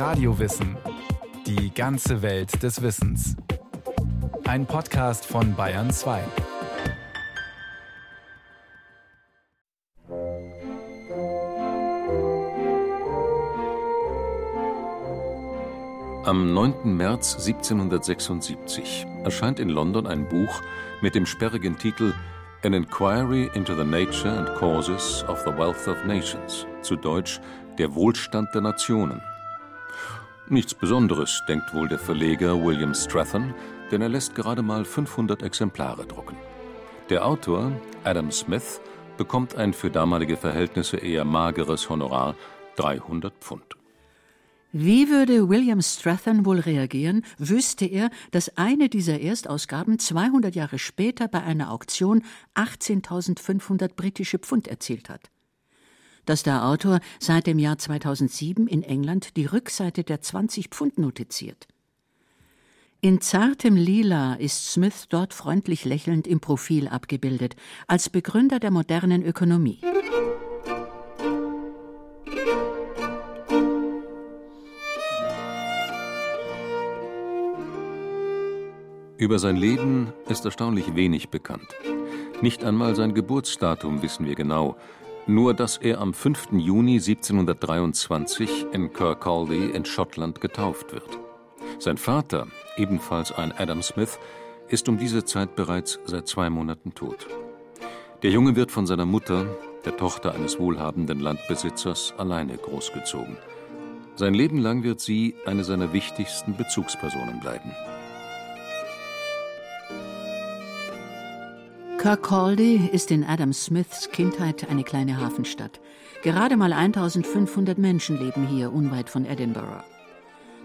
Radiowissen. Die ganze Welt des Wissens. Ein Podcast von Bayern 2. Am 9. März 1776 erscheint in London ein Buch mit dem sperrigen Titel An Inquiry into the Nature and Causes of the Wealth of Nations, zu Deutsch Der Wohlstand der Nationen. Nichts Besonderes, denkt wohl der Verleger William Strathern, denn er lässt gerade mal 500 Exemplare drucken. Der Autor, Adam Smith, bekommt ein für damalige Verhältnisse eher mageres Honorar, 300 Pfund. Wie würde William Strathern wohl reagieren, wüsste er, dass eine dieser Erstausgaben 200 Jahre später bei einer Auktion 18.500 britische Pfund erzielt hat? Dass der Autor seit dem Jahr 2007 in England die Rückseite der 20-Pfund-Note ziert. In zartem Lila ist Smith dort freundlich lächelnd im Profil abgebildet, als Begründer der modernen Ökonomie. Über sein Leben ist erstaunlich wenig bekannt. Nicht einmal sein Geburtsdatum wissen wir genau, nur dass er am 5. Juni 1723 in Kirkcaldy in Schottland getauft wird. Sein Vater, ebenfalls ein Adam Smith, ist um diese Zeit bereits seit zwei Monaten tot. Der Junge wird von seiner Mutter, der Tochter eines wohlhabenden Landbesitzers, alleine großgezogen. Sein Leben lang wird sie eine seiner wichtigsten Bezugspersonen bleiben. Kirkcaldy ist in Adam Smiths Kindheit eine kleine Hafenstadt. Gerade mal 1500 Menschen leben hier unweit von Edinburgh.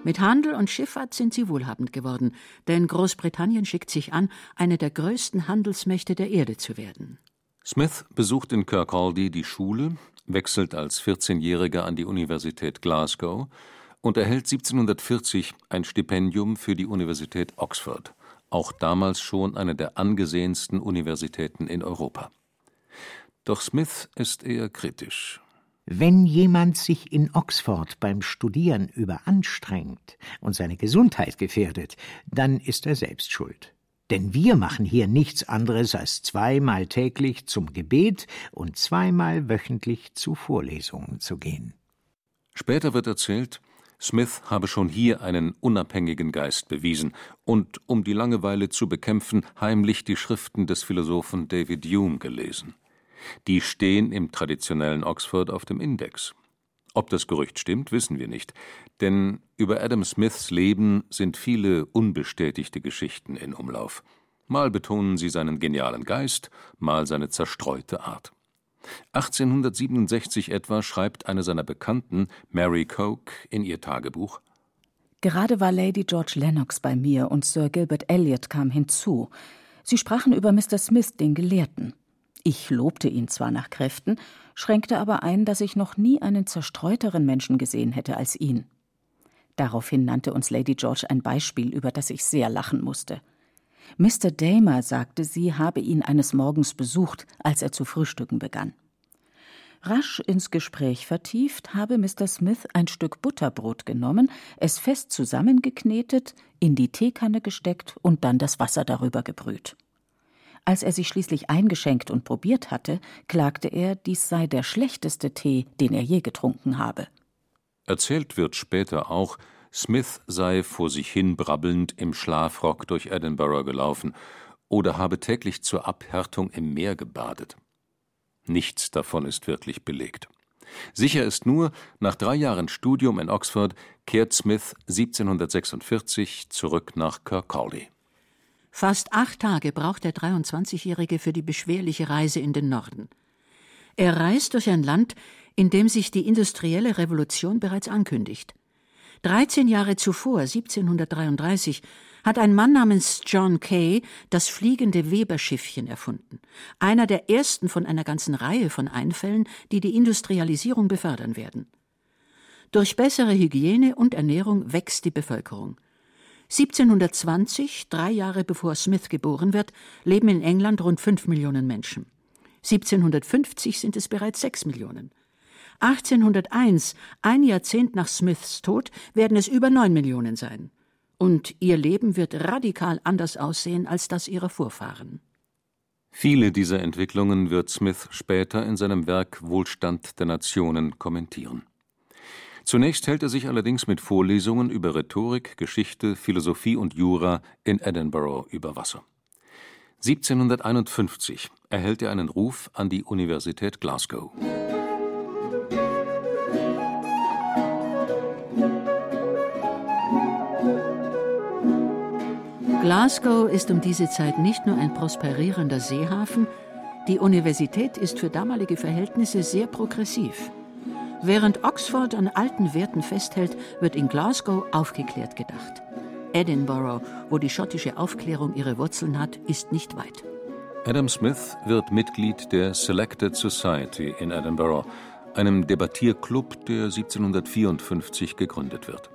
Mit Handel und Schifffahrt sind sie wohlhabend geworden, denn Großbritannien schickt sich an, eine der größten Handelsmächte der Erde zu werden. Smith besucht in Kirkcaldy die Schule, wechselt als 14-Jähriger an die Universität Glasgow und erhält 1740 ein Stipendium für die Universität Oxford auch damals schon eine der angesehensten Universitäten in Europa. Doch Smith ist eher kritisch. Wenn jemand sich in Oxford beim Studieren überanstrengt und seine Gesundheit gefährdet, dann ist er selbst schuld. Denn wir machen hier nichts anderes als zweimal täglich zum Gebet und zweimal wöchentlich zu Vorlesungen zu gehen. Später wird erzählt, Smith habe schon hier einen unabhängigen Geist bewiesen und, um die Langeweile zu bekämpfen, heimlich die Schriften des Philosophen David Hume gelesen. Die stehen im traditionellen Oxford auf dem Index. Ob das Gerücht stimmt, wissen wir nicht, denn über Adam Smiths Leben sind viele unbestätigte Geschichten in Umlauf. Mal betonen sie seinen genialen Geist, mal seine zerstreute Art. 1867 etwa schreibt eine seiner Bekannten, Mary Coke, in ihr Tagebuch: Gerade war Lady George Lennox bei mir und Sir Gilbert Elliot kam hinzu. Sie sprachen über Mr. Smith, den Gelehrten. Ich lobte ihn zwar nach Kräften, schränkte aber ein, dass ich noch nie einen zerstreuteren Menschen gesehen hätte als ihn. Daraufhin nannte uns Lady George ein Beispiel, über das ich sehr lachen musste. Mr. Damer sagte, sie habe ihn eines Morgens besucht, als er zu frühstücken begann. Rasch ins Gespräch vertieft, habe Mr. Smith ein Stück Butterbrot genommen, es fest zusammengeknetet, in die Teekanne gesteckt und dann das Wasser darüber gebrüht. Als er sich schließlich eingeschenkt und probiert hatte, klagte er, dies sei der schlechteste Tee, den er je getrunken habe. Erzählt wird später auch, Smith sei vor sich hin brabbelnd im Schlafrock durch Edinburgh gelaufen oder habe täglich zur Abhärtung im Meer gebadet. Nichts davon ist wirklich belegt. Sicher ist nur, nach drei Jahren Studium in Oxford kehrt Smith 1746 zurück nach Kirkcaldy. Fast acht Tage braucht der 23-Jährige für die beschwerliche Reise in den Norden. Er reist durch ein Land, in dem sich die industrielle Revolution bereits ankündigt. 13 Jahre zuvor, 1733, hat ein Mann namens John Kay das fliegende Weberschiffchen erfunden, einer der ersten von einer ganzen Reihe von Einfällen, die die Industrialisierung befördern werden. Durch bessere Hygiene und Ernährung wächst die Bevölkerung. 1720, drei Jahre bevor Smith geboren wird, leben in England rund fünf Millionen Menschen. 1750 sind es bereits sechs Millionen. 1801, ein Jahrzehnt nach Smiths Tod, werden es über neun Millionen sein. Und ihr Leben wird radikal anders aussehen als das ihrer Vorfahren. Viele dieser Entwicklungen wird Smith später in seinem Werk Wohlstand der Nationen kommentieren. Zunächst hält er sich allerdings mit Vorlesungen über Rhetorik, Geschichte, Philosophie und Jura in Edinburgh über Wasser. 1751 erhält er einen Ruf an die Universität Glasgow. Glasgow ist um diese Zeit nicht nur ein prosperierender Seehafen, die Universität ist für damalige Verhältnisse sehr progressiv. Während Oxford an alten Werten festhält, wird in Glasgow aufgeklärt gedacht. Edinburgh, wo die schottische Aufklärung ihre Wurzeln hat, ist nicht weit. Adam Smith wird Mitglied der Selected Society in Edinburgh, einem Debattierclub, der 1754 gegründet wird.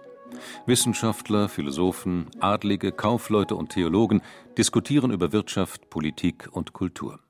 Wissenschaftler, Philosophen, Adlige, Kaufleute und Theologen diskutieren über Wirtschaft, Politik und Kultur.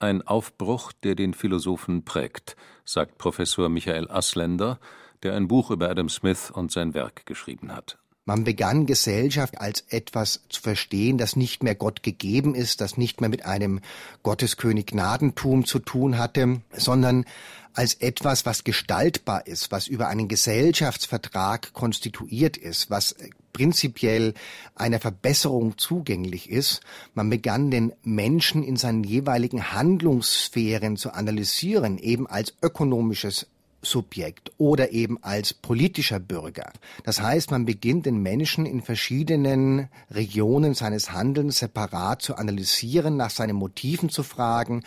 Ein Aufbruch, der den Philosophen prägt, sagt Professor Michael Asländer, der ein Buch über Adam Smith und sein Werk geschrieben hat. Man begann Gesellschaft als etwas zu verstehen, das nicht mehr Gott gegeben ist, das nicht mehr mit einem Gotteskönig Gnadentum zu tun hatte, sondern als etwas, was gestaltbar ist, was über einen Gesellschaftsvertrag konstituiert ist, was prinzipiell einer Verbesserung zugänglich ist. Man begann den Menschen in seinen jeweiligen Handlungssphären zu analysieren, eben als ökonomisches Subjekt oder eben als politischer Bürger. Das heißt, man beginnt den Menschen in verschiedenen Regionen seines Handelns separat zu analysieren, nach seinen Motiven zu fragen.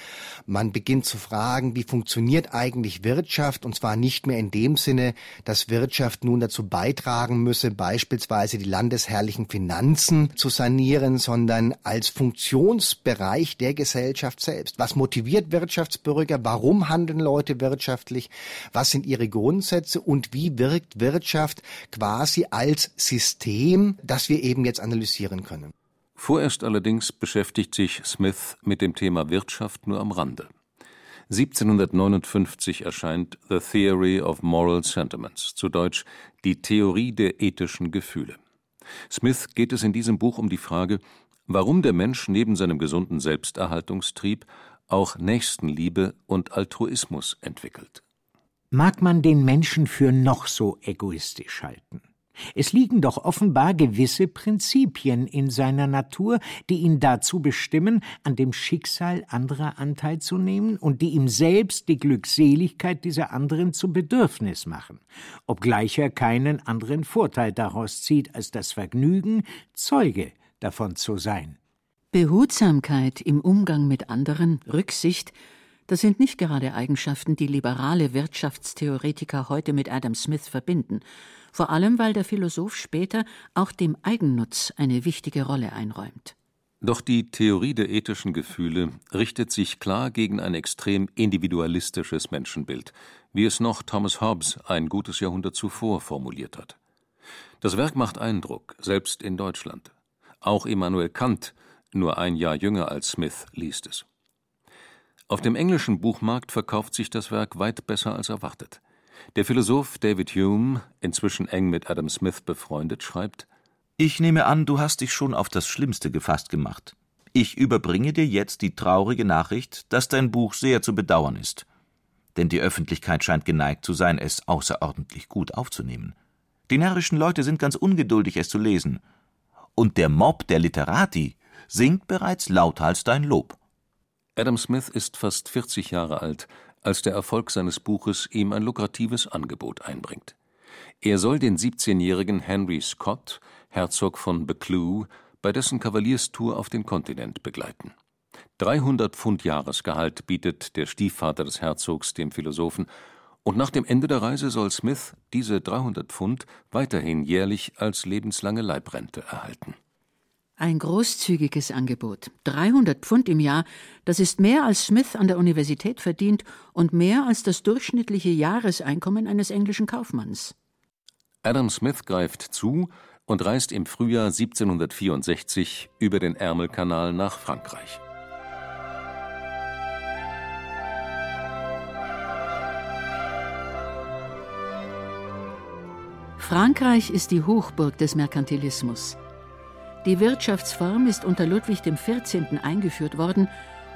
Man beginnt zu fragen, wie funktioniert eigentlich Wirtschaft und zwar nicht mehr in dem Sinne, dass Wirtschaft nun dazu beitragen müsse, beispielsweise die landesherrlichen Finanzen zu sanieren, sondern als Funktionsbereich der Gesellschaft selbst. Was motiviert Wirtschaftsbürger? Warum handeln Leute wirtschaftlich? Was sind ihre Grundsätze und wie wirkt Wirtschaft quasi als System, das wir eben jetzt analysieren können. Vorerst allerdings beschäftigt sich Smith mit dem Thema Wirtschaft nur am Rande. 1759 erscheint The Theory of Moral Sentiments, zu Deutsch Die Theorie der ethischen Gefühle. Smith geht es in diesem Buch um die Frage, warum der Mensch neben seinem gesunden Selbsterhaltungstrieb auch Nächstenliebe und Altruismus entwickelt. Mag man den Menschen für noch so egoistisch halten. Es liegen doch offenbar gewisse Prinzipien in seiner Natur, die ihn dazu bestimmen, an dem Schicksal anderer Anteil zu nehmen und die ihm selbst die Glückseligkeit dieser anderen zu Bedürfnis machen, obgleich er keinen anderen Vorteil daraus zieht, als das Vergnügen, Zeuge davon zu sein. Behutsamkeit im Umgang mit anderen, Rücksicht, das sind nicht gerade Eigenschaften, die liberale Wirtschaftstheoretiker heute mit Adam Smith verbinden, vor allem weil der Philosoph später auch dem Eigennutz eine wichtige Rolle einräumt. Doch die Theorie der ethischen Gefühle richtet sich klar gegen ein extrem individualistisches Menschenbild, wie es noch Thomas Hobbes ein gutes Jahrhundert zuvor formuliert hat. Das Werk macht Eindruck, selbst in Deutschland. Auch Immanuel Kant, nur ein Jahr jünger als Smith, liest es. Auf dem englischen Buchmarkt verkauft sich das Werk weit besser als erwartet. Der Philosoph David Hume, inzwischen eng mit Adam Smith befreundet, schreibt Ich nehme an, du hast dich schon auf das Schlimmste gefasst gemacht. Ich überbringe dir jetzt die traurige Nachricht, dass dein Buch sehr zu bedauern ist. Denn die Öffentlichkeit scheint geneigt zu sein, es außerordentlich gut aufzunehmen. Die närrischen Leute sind ganz ungeduldig, es zu lesen. Und der Mob der Literati singt bereits lauthals dein Lob. Adam Smith ist fast 40 Jahre alt, als der Erfolg seines Buches ihm ein lukratives Angebot einbringt. Er soll den 17-jährigen Henry Scott, Herzog von Buccleuch, bei dessen Kavalierstour auf den Kontinent begleiten. 300 Pfund Jahresgehalt bietet der Stiefvater des Herzogs dem Philosophen, und nach dem Ende der Reise soll Smith diese 300 Pfund weiterhin jährlich als lebenslange Leibrente erhalten ein großzügiges Angebot. 300 Pfund im Jahr, das ist mehr als Smith an der Universität verdient und mehr als das durchschnittliche Jahreseinkommen eines englischen Kaufmanns. Adam Smith greift zu und reist im Frühjahr 1764 über den Ärmelkanal nach Frankreich. Frankreich ist die Hochburg des Merkantilismus. Die Wirtschaftsform ist unter Ludwig XIV. eingeführt worden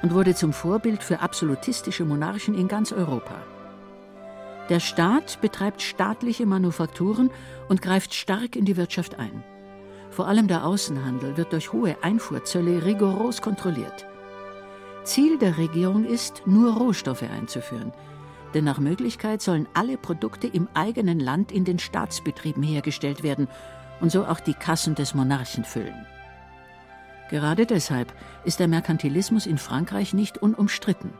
und wurde zum Vorbild für absolutistische Monarchen in ganz Europa. Der Staat betreibt staatliche Manufakturen und greift stark in die Wirtschaft ein. Vor allem der Außenhandel wird durch hohe Einfuhrzölle rigoros kontrolliert. Ziel der Regierung ist, nur Rohstoffe einzuführen, denn nach Möglichkeit sollen alle Produkte im eigenen Land in den Staatsbetrieben hergestellt werden und so auch die Kassen des Monarchen füllen. Gerade deshalb ist der Merkantilismus in Frankreich nicht unumstritten.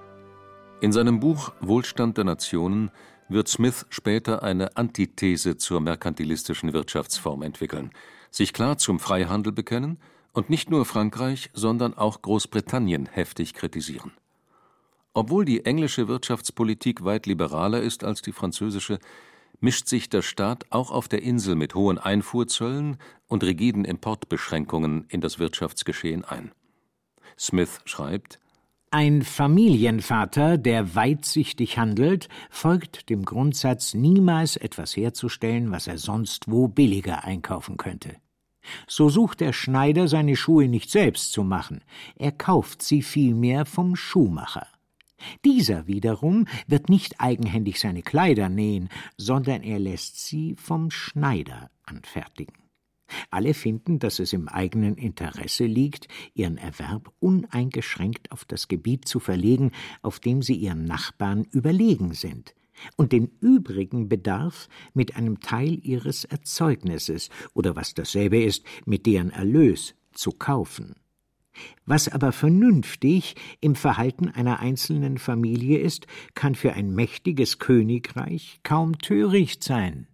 In seinem Buch Wohlstand der Nationen wird Smith später eine Antithese zur merkantilistischen Wirtschaftsform entwickeln, sich klar zum Freihandel bekennen und nicht nur Frankreich, sondern auch Großbritannien heftig kritisieren. Obwohl die englische Wirtschaftspolitik weit liberaler ist als die französische, mischt sich der Staat auch auf der Insel mit hohen Einfuhrzöllen und rigiden Importbeschränkungen in das Wirtschaftsgeschehen ein. Smith schreibt Ein Familienvater, der weitsichtig handelt, folgt dem Grundsatz, niemals etwas herzustellen, was er sonst wo billiger einkaufen könnte. So sucht der Schneider seine Schuhe nicht selbst zu machen, er kauft sie vielmehr vom Schuhmacher. Dieser wiederum wird nicht eigenhändig seine Kleider nähen, sondern er lässt sie vom Schneider anfertigen. Alle finden, dass es im eigenen Interesse liegt, ihren Erwerb uneingeschränkt auf das Gebiet zu verlegen, auf dem sie ihren Nachbarn überlegen sind, und den übrigen Bedarf mit einem Teil ihres Erzeugnisses oder was dasselbe ist, mit deren Erlös zu kaufen. Was aber vernünftig im Verhalten einer einzelnen Familie ist, kann für ein mächtiges Königreich kaum töricht sein.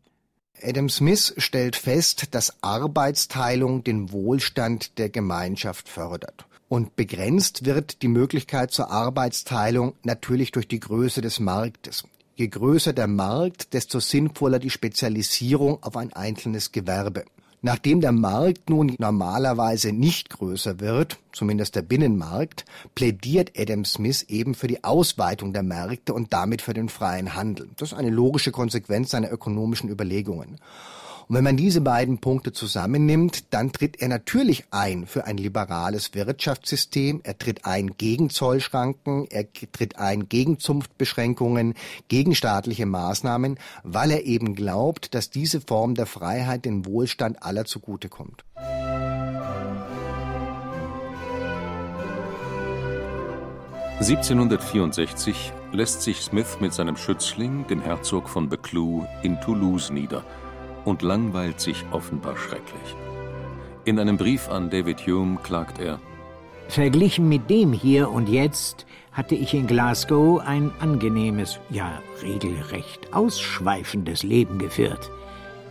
Adam Smith stellt fest, dass Arbeitsteilung den Wohlstand der Gemeinschaft fördert. Und begrenzt wird die Möglichkeit zur Arbeitsteilung natürlich durch die Größe des Marktes. Je größer der Markt, desto sinnvoller die Spezialisierung auf ein einzelnes Gewerbe. Nachdem der Markt nun normalerweise nicht größer wird, zumindest der Binnenmarkt, plädiert Adam Smith eben für die Ausweitung der Märkte und damit für den freien Handel. Das ist eine logische Konsequenz seiner ökonomischen Überlegungen. Und wenn man diese beiden Punkte zusammennimmt, dann tritt er natürlich ein für ein liberales Wirtschaftssystem, er tritt ein gegen Zollschranken, er tritt ein gegen Zunftbeschränkungen, gegen staatliche Maßnahmen, weil er eben glaubt, dass diese Form der Freiheit den Wohlstand aller zugutekommt. (1764) lässt sich Smith mit seinem Schützling, dem Herzog von Buccleuch, in Toulouse nieder und langweilt sich offenbar schrecklich. In einem Brief an David Hume klagt er Verglichen mit dem hier und jetzt hatte ich in Glasgow ein angenehmes, ja regelrecht ausschweifendes Leben geführt.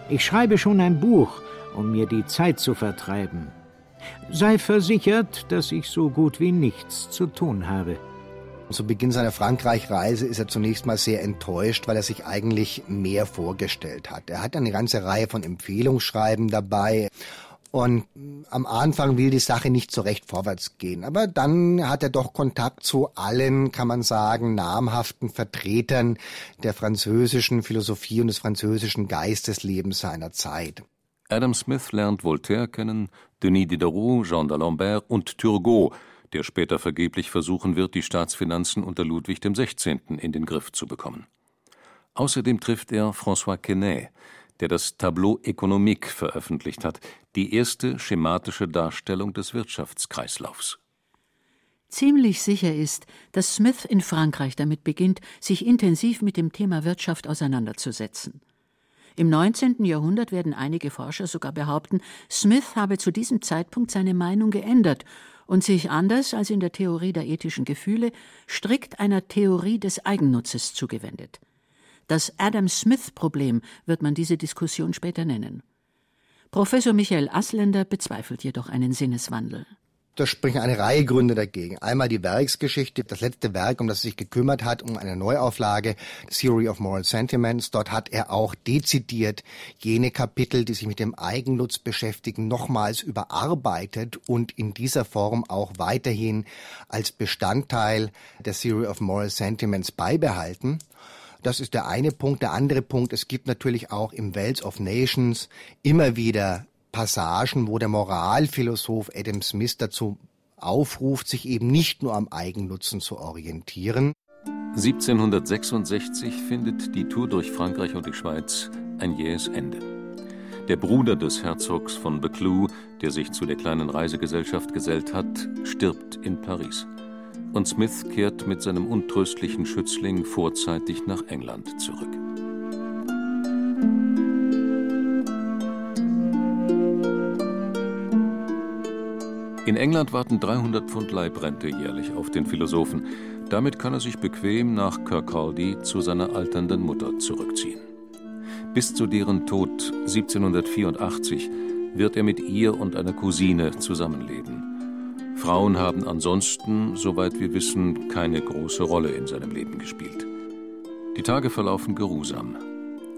Ich schreibe schon ein Buch, um mir die Zeit zu vertreiben. Sei versichert, dass ich so gut wie nichts zu tun habe. Zu Beginn seiner Frankreich-Reise ist er zunächst mal sehr enttäuscht, weil er sich eigentlich mehr vorgestellt hat. Er hat eine ganze Reihe von Empfehlungsschreiben dabei. Und am Anfang will die Sache nicht so recht vorwärts gehen. Aber dann hat er doch Kontakt zu allen, kann man sagen, namhaften Vertretern der französischen Philosophie und des französischen Geisteslebens seiner Zeit. Adam Smith lernt Voltaire kennen, Denis Diderot, Jean d'Alembert und Turgot, der später vergeblich versuchen wird, die Staatsfinanzen unter Ludwig XVI. in den Griff zu bekommen. Außerdem trifft er François Quesnay, der das Tableau économique veröffentlicht hat, die erste schematische Darstellung des Wirtschaftskreislaufs. Ziemlich sicher ist, dass Smith in Frankreich damit beginnt, sich intensiv mit dem Thema Wirtschaft auseinanderzusetzen. Im 19. Jahrhundert werden einige Forscher sogar behaupten, Smith habe zu diesem Zeitpunkt seine Meinung geändert und sich anders als in der Theorie der ethischen Gefühle strikt einer Theorie des Eigennutzes zugewendet. Das Adam-Smith-Problem wird man diese Diskussion später nennen. Professor Michael Asländer bezweifelt jedoch einen Sinneswandel. Da sprechen eine Reihe Gründe dagegen. Einmal die Werksgeschichte, das letzte Werk, um das er sich gekümmert hat, um eine Neuauflage, Theory of Moral Sentiments. Dort hat er auch dezidiert jene Kapitel, die sich mit dem Eigennutz beschäftigen, nochmals überarbeitet und in dieser Form auch weiterhin als Bestandteil der Theory of Moral Sentiments beibehalten. Das ist der eine Punkt. Der andere Punkt, es gibt natürlich auch im Wells of Nations immer wieder Passagen, wo der Moralphilosoph Adam Smith dazu aufruft, sich eben nicht nur am Eigennutzen zu orientieren. 1766 findet die Tour durch Frankreich und die Schweiz ein jähes Ende. Der Bruder des Herzogs von Beclou, der sich zu der kleinen Reisegesellschaft gesellt hat, stirbt in Paris. Und Smith kehrt mit seinem untröstlichen Schützling vorzeitig nach England zurück. In England warten 300 Pfund Leibrente jährlich auf den Philosophen. Damit kann er sich bequem nach Kirkcaldy zu seiner alternden Mutter zurückziehen. Bis zu deren Tod 1784 wird er mit ihr und einer Cousine zusammenleben. Frauen haben ansonsten, soweit wir wissen, keine große Rolle in seinem Leben gespielt. Die Tage verlaufen geruhsam.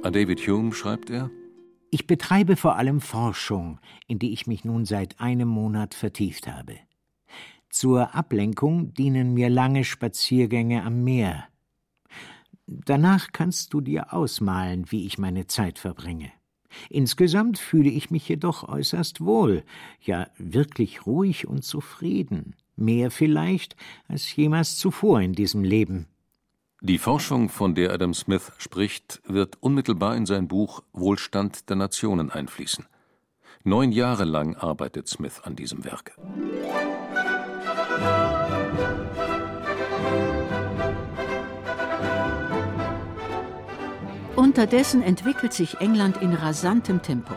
An David Hume schreibt er, ich betreibe vor allem Forschung, in die ich mich nun seit einem Monat vertieft habe. Zur Ablenkung dienen mir lange Spaziergänge am Meer. Danach kannst du dir ausmalen, wie ich meine Zeit verbringe. Insgesamt fühle ich mich jedoch äußerst wohl, ja wirklich ruhig und zufrieden, mehr vielleicht als jemals zuvor in diesem Leben. Die Forschung, von der Adam Smith spricht, wird unmittelbar in sein Buch Wohlstand der Nationen einfließen. Neun Jahre lang arbeitet Smith an diesem Werk. Unterdessen entwickelt sich England in rasantem Tempo.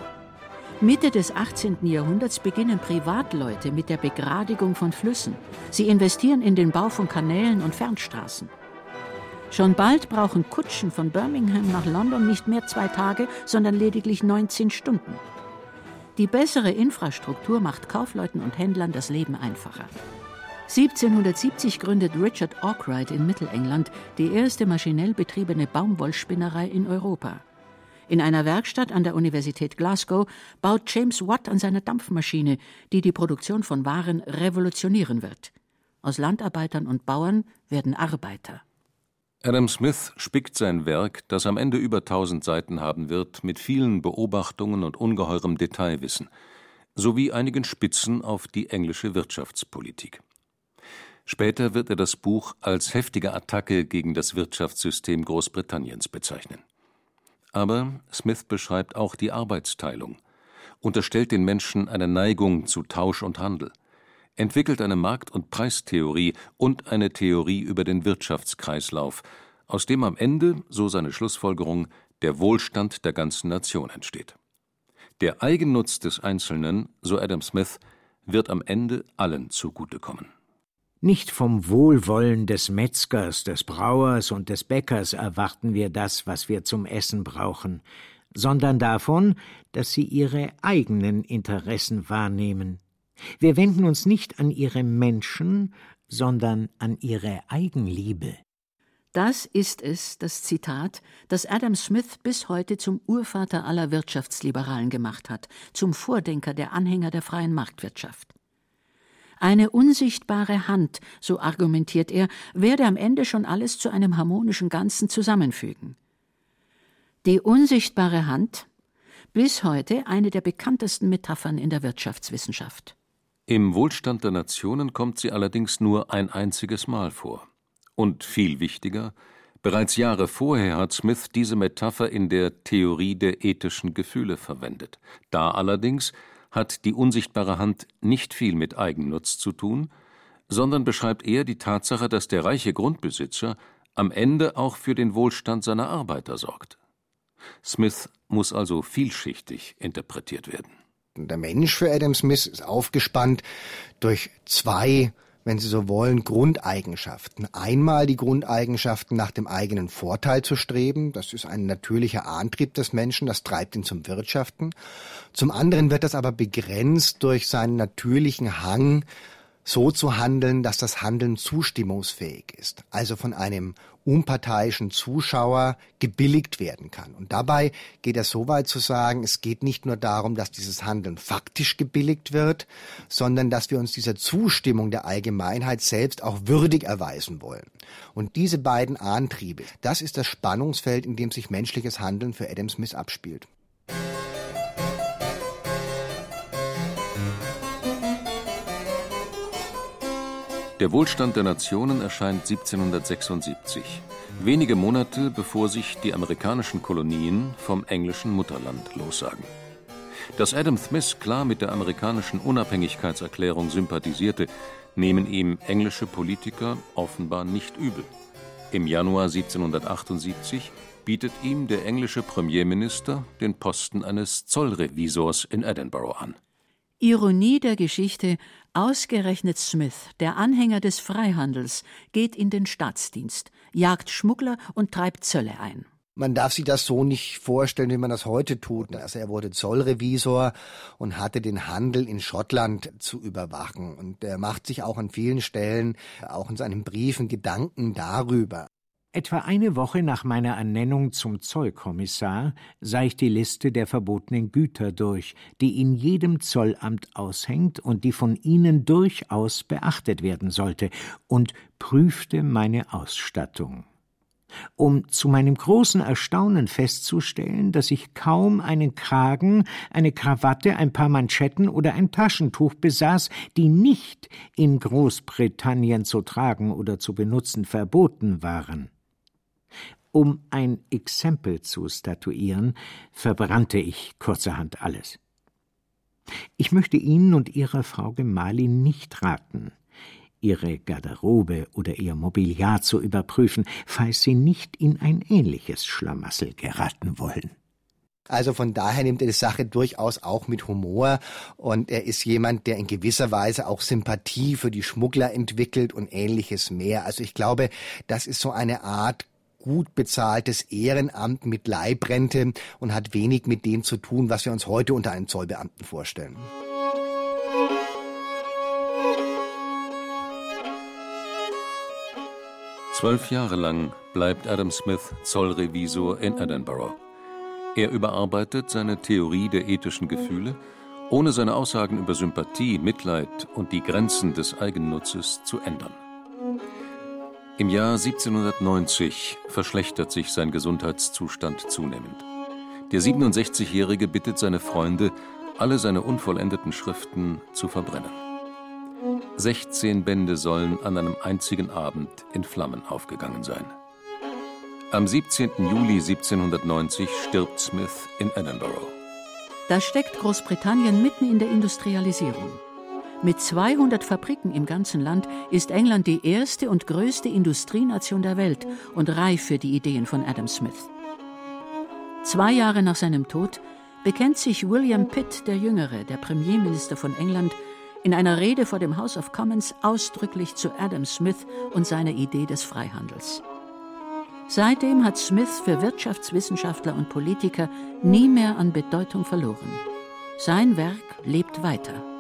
Mitte des 18. Jahrhunderts beginnen Privatleute mit der Begradigung von Flüssen. Sie investieren in den Bau von Kanälen und Fernstraßen. Schon bald brauchen Kutschen von Birmingham nach London nicht mehr zwei Tage, sondern lediglich 19 Stunden. Die bessere Infrastruktur macht Kaufleuten und Händlern das Leben einfacher. 1770 gründet Richard Arkwright in Mittelengland die erste maschinell betriebene Baumwollspinnerei in Europa. In einer Werkstatt an der Universität Glasgow baut James Watt an seiner Dampfmaschine, die die Produktion von Waren revolutionieren wird. Aus Landarbeitern und Bauern werden Arbeiter. Adam Smith spickt sein Werk, das am Ende über tausend Seiten haben wird, mit vielen Beobachtungen und ungeheurem Detailwissen, sowie einigen Spitzen auf die englische Wirtschaftspolitik. Später wird er das Buch als heftige Attacke gegen das Wirtschaftssystem Großbritanniens bezeichnen. Aber Smith beschreibt auch die Arbeitsteilung, unterstellt den Menschen eine Neigung zu Tausch und Handel – entwickelt eine Markt- und Preistheorie und eine Theorie über den Wirtschaftskreislauf, aus dem am Ende, so seine Schlussfolgerung, der Wohlstand der ganzen Nation entsteht. Der Eigennutz des Einzelnen, so Adam Smith, wird am Ende allen zugutekommen. Nicht vom Wohlwollen des Metzgers, des Brauers und des Bäckers erwarten wir das, was wir zum Essen brauchen, sondern davon, dass sie ihre eigenen Interessen wahrnehmen, wir wenden uns nicht an ihre Menschen, sondern an ihre Eigenliebe. Das ist es, das Zitat, das Adam Smith bis heute zum Urvater aller Wirtschaftsliberalen gemacht hat, zum Vordenker der Anhänger der freien Marktwirtschaft. Eine unsichtbare Hand, so argumentiert er, werde am Ende schon alles zu einem harmonischen Ganzen zusammenfügen. Die unsichtbare Hand, bis heute eine der bekanntesten Metaphern in der Wirtschaftswissenschaft. Im Wohlstand der Nationen kommt sie allerdings nur ein einziges Mal vor. Und viel wichtiger, bereits Jahre vorher hat Smith diese Metapher in der Theorie der ethischen Gefühle verwendet. Da allerdings hat die unsichtbare Hand nicht viel mit Eigennutz zu tun, sondern beschreibt eher die Tatsache, dass der reiche Grundbesitzer am Ende auch für den Wohlstand seiner Arbeiter sorgt. Smith muss also vielschichtig interpretiert werden. Der Mensch für Adam Smith ist aufgespannt durch zwei, wenn Sie so wollen, Grundeigenschaften. Einmal die Grundeigenschaften, nach dem eigenen Vorteil zu streben. Das ist ein natürlicher Antrieb des Menschen, das treibt ihn zum Wirtschaften. Zum anderen wird das aber begrenzt durch seinen natürlichen Hang, so zu handeln, dass das Handeln zustimmungsfähig ist. Also von einem unparteiischen Zuschauer gebilligt werden kann. Und dabei geht er so weit zu sagen, es geht nicht nur darum, dass dieses Handeln faktisch gebilligt wird, sondern dass wir uns dieser Zustimmung der Allgemeinheit selbst auch würdig erweisen wollen. Und diese beiden Antriebe, das ist das Spannungsfeld, in dem sich menschliches Handeln für Adam Smith abspielt. Der Wohlstand der Nationen erscheint 1776, wenige Monate bevor sich die amerikanischen Kolonien vom englischen Mutterland lossagen. Dass Adam Smith klar mit der amerikanischen Unabhängigkeitserklärung sympathisierte, nehmen ihm englische Politiker offenbar nicht übel. Im Januar 1778 bietet ihm der englische Premierminister den Posten eines Zollrevisors in Edinburgh an. Ironie der Geschichte, ausgerechnet Smith, der Anhänger des Freihandels, geht in den Staatsdienst, jagt Schmuggler und treibt Zölle ein. Man darf sich das so nicht vorstellen, wie man das heute tut. Also er wurde Zollrevisor und hatte den Handel in Schottland zu überwachen. Und er macht sich auch an vielen Stellen, auch in seinen Briefen, Gedanken darüber. Etwa eine Woche nach meiner Ernennung zum Zollkommissar sah ich die Liste der verbotenen Güter durch, die in jedem Zollamt aushängt und die von Ihnen durchaus beachtet werden sollte, und prüfte meine Ausstattung. Um zu meinem großen Erstaunen festzustellen, dass ich kaum einen Kragen, eine Krawatte, ein paar Manschetten oder ein Taschentuch besaß, die nicht in Großbritannien zu tragen oder zu benutzen verboten waren. Um ein Exempel zu statuieren, verbrannte ich kurzerhand alles. Ich möchte Ihnen und Ihrer Frau Gemahlin nicht raten, Ihre Garderobe oder Ihr Mobiliar zu überprüfen, falls Sie nicht in ein ähnliches Schlamassel geraten wollen. Also von daher nimmt er die Sache durchaus auch mit Humor und er ist jemand, der in gewisser Weise auch Sympathie für die Schmuggler entwickelt und ähnliches mehr. Also ich glaube, das ist so eine Art gut bezahltes Ehrenamt mit Leibrente und hat wenig mit dem zu tun, was wir uns heute unter einem Zollbeamten vorstellen. Zwölf Jahre lang bleibt Adam Smith Zollrevisor in Edinburgh. Er überarbeitet seine Theorie der ethischen Gefühle, ohne seine Aussagen über Sympathie, Mitleid und die Grenzen des Eigennutzes zu ändern. Im Jahr 1790 verschlechtert sich sein Gesundheitszustand zunehmend. Der 67-Jährige bittet seine Freunde, alle seine unvollendeten Schriften zu verbrennen. 16 Bände sollen an einem einzigen Abend in Flammen aufgegangen sein. Am 17. Juli 1790 stirbt Smith in Edinburgh. Da steckt Großbritannien mitten in der Industrialisierung. Mit 200 Fabriken im ganzen Land ist England die erste und größte Industrienation der Welt und reif für die Ideen von Adam Smith. Zwei Jahre nach seinem Tod bekennt sich William Pitt der Jüngere, der Premierminister von England, in einer Rede vor dem House of Commons ausdrücklich zu Adam Smith und seiner Idee des Freihandels. Seitdem hat Smith für Wirtschaftswissenschaftler und Politiker nie mehr an Bedeutung verloren. Sein Werk lebt weiter.